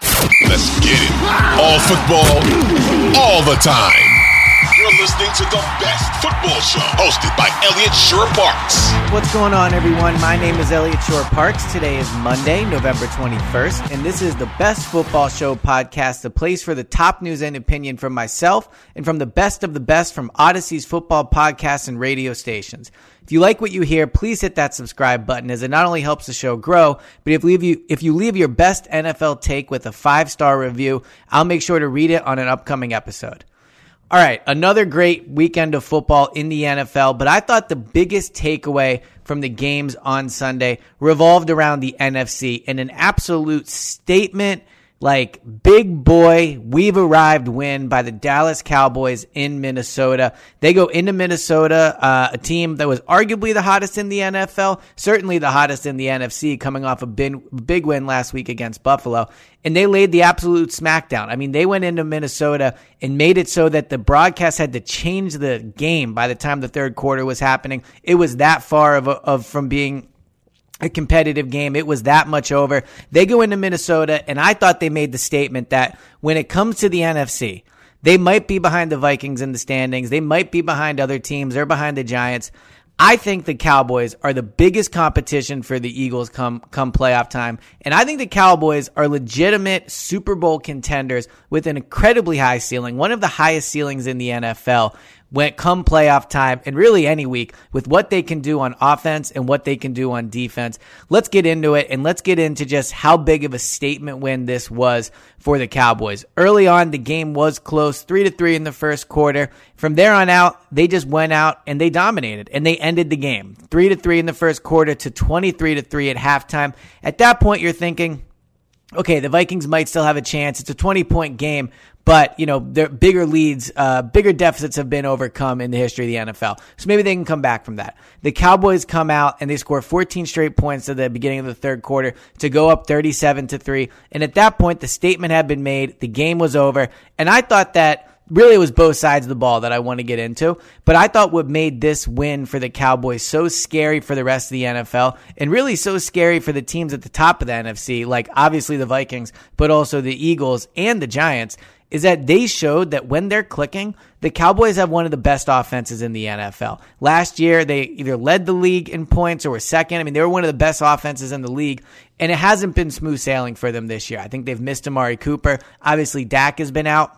Let's get it. All football, all the time. You're listening to the best football show hosted by Eliot Shorr-Parks. What's going on, everyone? My name is Eliot Shorr-Parks. Today is Monday, November 21st, and this is the Best Football Show podcast, the place for the top news and opinion from myself and from the best of the best from Audacy's football podcasts and radio stations. If you like what you hear, please hit that subscribe button as it not only helps the show grow, but if, leave you, if you leave your best NFL take with a five star review, I'll make sure to read it on an upcoming episode. All right, another great weekend of football in the NFL, but I thought the biggest takeaway from the games on Sunday revolved around the NFC and an absolute statement like big boy, we've arrived win by the Dallas Cowboys in Minnesota. They go into Minnesota, uh, a team that was arguably the hottest in the NFL, certainly the hottest in the NFC, coming off a big win last week against Buffalo. And they laid the absolute smackdown. I mean, they went into Minnesota and made it so that the broadcast had to change the game by the time the third quarter was happening. It was that far of, of from being a competitive game. It was that much over. They go into Minnesota, and I thought they made the statement that when it comes to the NFC, they might be behind the Vikings in the standings. They might be behind other teams. They're behind the Giants. I think the Cowboys are the biggest competition for the Eagles come come playoff time, and I think the Cowboys are legitimate Super Bowl contenders with an incredibly high ceiling, one of the highest ceilings in the NFL when come playoff time and really any week with what they can do on offense and what they can do on defense. Let's get into it and let's get into just how big of a statement win this was for the Cowboys. Early on, the game was close, three to three in the first quarter. From there on out, they just went out and they dominated and they ended the game. Three to three in the first quarter to 23 to three at halftime. At that point, you're thinking, okay, the Vikings might still have a chance. It's a 20 point game, but you know, their bigger leads, uh, bigger deficits have been overcome in the history of the NFL. So maybe they can come back from that. The Cowboys come out and they score 14 straight points at the beginning of the third quarter to go up 37 to three. And at that point, the statement had been made. The game was over. And I thought that really it was both sides of the ball that I want to get into. But I thought what made this win for the Cowboys so scary for the rest of the NFL and really so scary for the teams at the top of the NFC, like obviously the Vikings, but also the Eagles and the Giants, is that they showed that when they're clicking, the Cowboys have one of the best offenses in the NFL. Last year, they either led the league in points or were second. I mean, they were one of the best offenses in the league, and it hasn't been smooth sailing for them this year. I think they've missed Amari Cooper. Obviously, Dak has been out.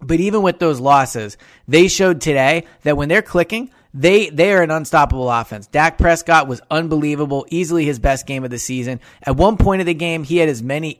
But even with those losses, they showed today that when they're clicking, They they are an unstoppable offense. Dak Prescott was unbelievable, easily his best game of the season. At one point of the game, he had as many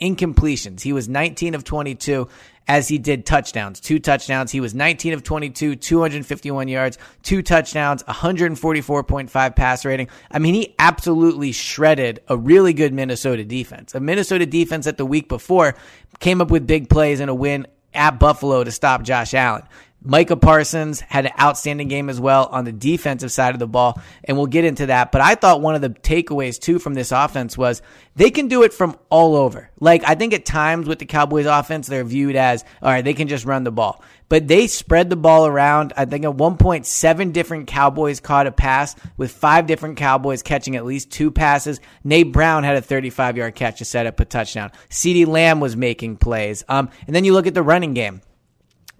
incompletions. He was 19 of 22 as he did touchdowns. Two touchdowns. He was 19 of 22, 251 yards, two touchdowns, 144.5 pass rating. I mean, he absolutely shredded a really good Minnesota defense. A Minnesota defense that the week before came up with big plays and a win at Buffalo to stop Josh Allen. Micah Parsons had an outstanding game as well on the defensive side of the ball, and we'll get into that. But I thought one of the takeaways too from this offense was they can do it from all over. Like I think at times with the Cowboys offense, they're viewed as all right, they can just run the ball. But they spread the ball around. I think at one point, seven different Cowboys caught a pass with five different Cowboys catching at least two passes. Noah Brown had a 35 yard catch to set up a touchdown. CeeDee Lamb was making plays. Um, and then you look at the running game.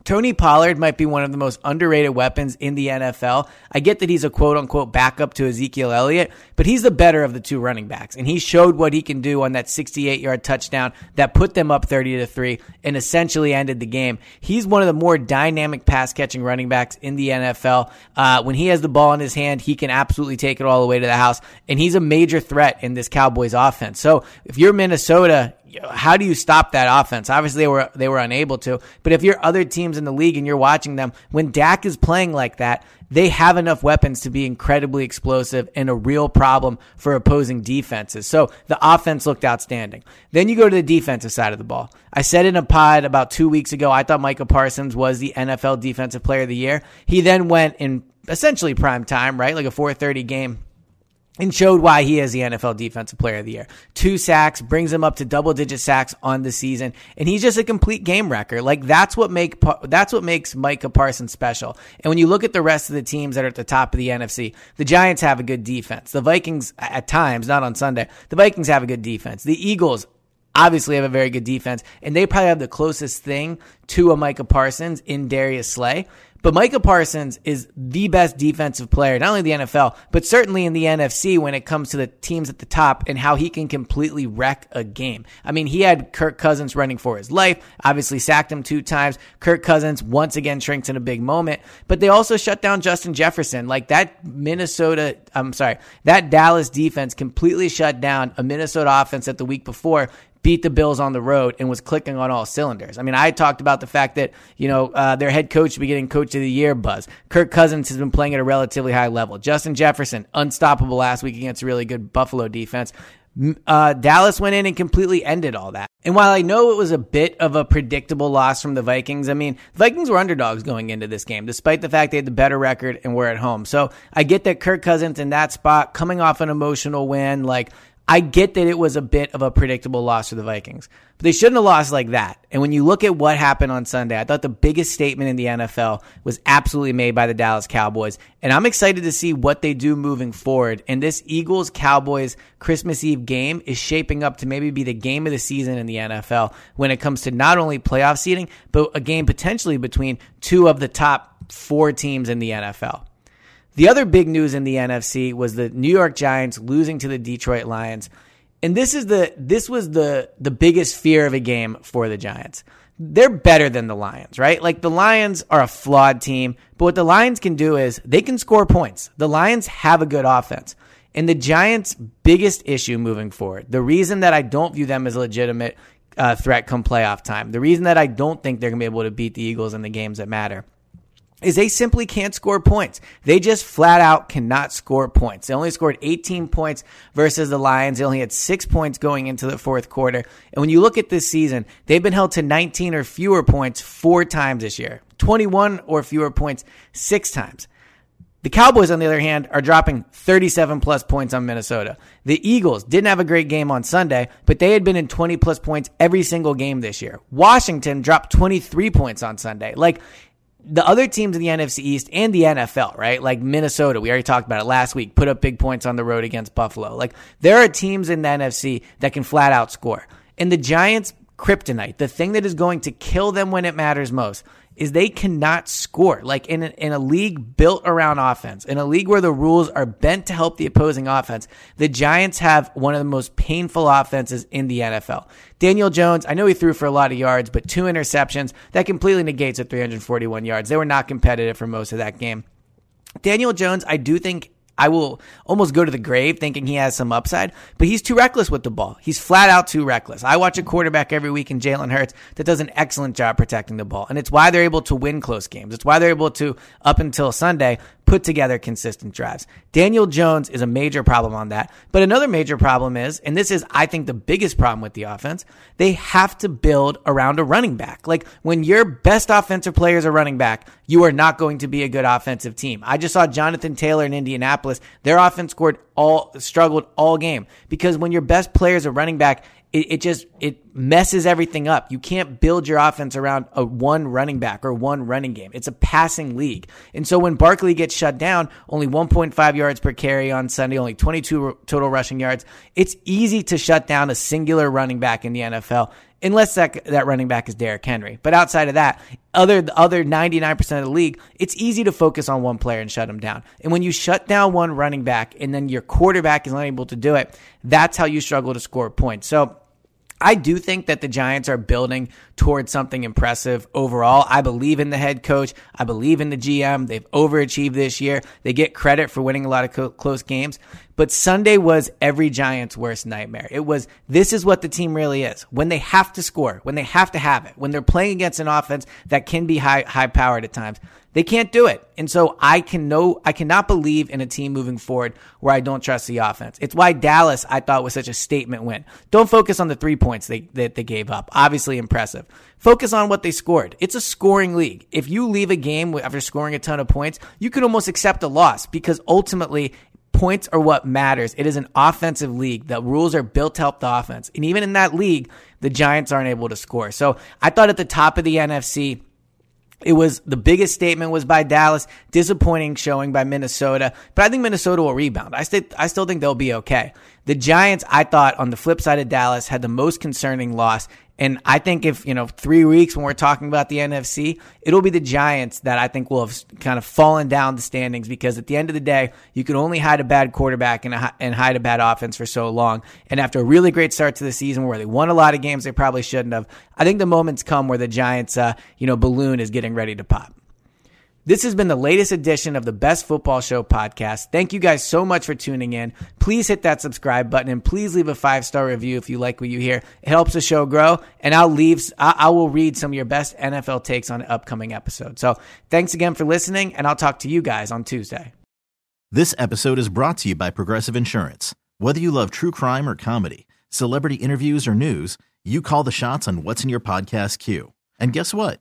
Tony Pollard might be one of the most underrated weapons in the NFL. I get that he's a quote unquote backup to Ezekiel Elliott, but he's the better of the two running backs. And he showed what he can do on that 68 yard touchdown that put them up 30 to 3 and essentially ended the game. He's one of the more dynamic pass catching running backs in the NFL. Uh, when he has the ball in his hand, he can absolutely take it all the way to the house. And he's a major threat in this Cowboys offense. So if you're Minnesota, how do you stop that offense? Obviously, they were they were unable to. But if you're other teams in the league and you're watching them, when Dak is playing like that, they have enough weapons to be incredibly explosive and a real problem for opposing defenses. So the offense looked outstanding. Then you go to the defensive side of the ball. I said in a pod about two weeks ago, I thought Micah Parsons was the NFL Defensive Player of the Year. He then went in essentially prime time, right, like a 4:30 game and showed why he is the NFL Defensive Player of the Year. Two sacks brings him up to double digit sacks on the season, and he's just a complete game wrecker. Like that's what make that's what makes Micah Parsons special. And when you look at the rest of the teams that are at the top of the NFC, the Giants have a good defense. The Vikings at times, not on Sunday, the Vikings have a good defense. The Eagles obviously have a very good defense, and they probably have the closest thing to a Micah Parsons in Darius Slay. But Micah Parsons is the best defensive player, not only the NFL, but certainly in the NFC when it comes to the teams at the top and how he can completely wreck a game. I mean, he had Kirk Cousins running for his life, obviously sacked him two times. Kirk Cousins once again shrinks in a big moment, but they also shut down Justin Jefferson. Like that Minnesota, I'm sorry, that Dallas defense completely shut down a Minnesota offense that the week before beat the Bills on the road and was clicking on all cylinders. I mean, I talked about the fact that, you know, uh, their head coach should be getting coach of the year buzz. Kirk Cousins has been playing at a relatively high level. Justin Jefferson, unstoppable last week against a really good Buffalo defense. Uh, Dallas went in and completely ended all that. And while I know it was a bit of a predictable loss from the Vikings, I mean, the Vikings were underdogs going into this game, despite the fact they had the better record and were at home. So I get that Kirk Cousins in that spot, coming off an emotional win, like I get that it was a bit of a predictable loss for the Vikings, but they shouldn't have lost like that. And when you look at what happened on Sunday, I thought the biggest statement in the NFL was absolutely made by the Dallas Cowboys. And I'm excited to see what they do moving forward. And this Eagles Cowboys Christmas Eve game is shaping up to maybe be the game of the season in the NFL when it comes to not only playoff seeding, but a game potentially between two of the top four teams in the NFL. The other big news in the NFC was the New York Giants losing to the Detroit Lions. And this is the this was the the biggest fear of a game for the Giants. They're better than the Lions, right? Like the Lions are a flawed team, but what the Lions can do is they can score points. The Lions have a good offense. And the Giants' biggest issue moving forward, the reason that I don't view them as a legitimate uh, threat come playoff time, the reason that I don't think they're going to be able to beat the Eagles in the games that matter is they simply can't score points. They just flat out cannot score points. They only scored 18 points versus the Lions. They only had six points going into the fourth quarter. And when you look at this season, they've been held to 19 or fewer points four times this year, 21 or fewer points six times. The Cowboys, on the other hand, are dropping 37 plus points on Minnesota. The Eagles didn't have a great game on Sunday, but they had been in 20 plus points every single game this year. Washington dropped 23 points on Sunday. Like, the other teams in the NFC East and the NFL, right? Like Minnesota, we already talked about it last week, put up big points on the road against Buffalo. Like there are teams in the NFC that can flat out score. And the Giants kryptonite, the thing that is going to kill them when it matters most, is they cannot score. Like in a, in a league built around offense, in a league where the rules are bent to help the opposing offense, the Giants have one of the most painful offenses in the NFL. Daniel Jones, I know he threw for a lot of yards, but two interceptions that completely negates the 341 yards. They were not competitive for most of that game. Daniel Jones, I do think I will almost go to the grave thinking he has some upside, but he's too reckless with the ball. He's flat out too reckless. I watch a quarterback every week in Jalen Hurts that does an excellent job protecting the ball. And it's why they're able to win close games. It's why they're able to, up until Sunday, put together consistent drives. Daniel Jones is a major problem on that. But another major problem is, and this is, I think, the biggest problem with the offense, they have to build around a running back. Like when your best offensive player is a running back, you are not going to be a good offensive team. I just saw Jonathan Taylor in Indianapolis. Their offense scored all, struggled all game because when your best player is a running back, it, it just it messes everything up. You can't build your offense around a one running back or one running game. It's a passing league. And so when Barkley gets shut down, only 1.5 yards per carry on Sunday, only 22 total rushing yards. It's easy to shut down a singular running back in the NFL unless that, that running back is Derrick Henry. But outside of that, other the other 99% of the league, it's easy to focus on one player and shut him down. And when you shut down one running back and then your quarterback is unable to do it, that's how you struggle to score points. So I do think that the Giants are building towards something impressive overall. I believe in the head coach. I believe in the GM. They've overachieved this year. They get credit for winning a lot of co- close games. But Sunday was every Giants' worst nightmare. It was, this is what the team really is. When they have to score, when they have to have it, when they're playing against an offense that can be high, high powered at times, they can't do it. And so I can no, I cannot believe in a team moving forward where I don't trust the offense. It's why Dallas I thought was such a statement win. Don't focus on the three points they, that they gave up. Obviously impressive. Focus on what they scored. It's a scoring league. If you leave a game after scoring a ton of points, you can almost accept a loss because ultimately points are what matters. It is an offensive league. The rules are built to help the offense. And even in that league, the Giants aren't able to score. So I thought at the top of the NFC, it was the biggest statement was by Dallas, disappointing showing by Minnesota, but I think Minnesota will rebound. I still, I still think they'll be okay. The Giants, I thought on the flip side of Dallas had the most concerning loss and I think if, you know, three weeks when we're talking about the NFC, it'll be the Giants that I think will have kind of fallen down the standings because at the end of the day, you can only hide a bad quarterback and, a, and hide a bad offense for so long. And after a really great start to the season where they won a lot of games they probably shouldn't have, I think the moment's come where the Giants, uh, you know, balloon is getting ready to pop. This has been the latest edition of the Best Football Show podcast. Thank you guys so much for tuning in. Please hit that subscribe button and please leave a five star review if you like what you hear. It helps the show grow, and I'll leave. I will read some of your best NFL takes on upcoming episodes. So thanks again for listening, and I'll talk to you guys on Tuesday. This episode is brought to you by Progressive Insurance. Whether you love true crime or comedy, celebrity interviews or news, you call the shots on what's in your podcast queue. And guess what?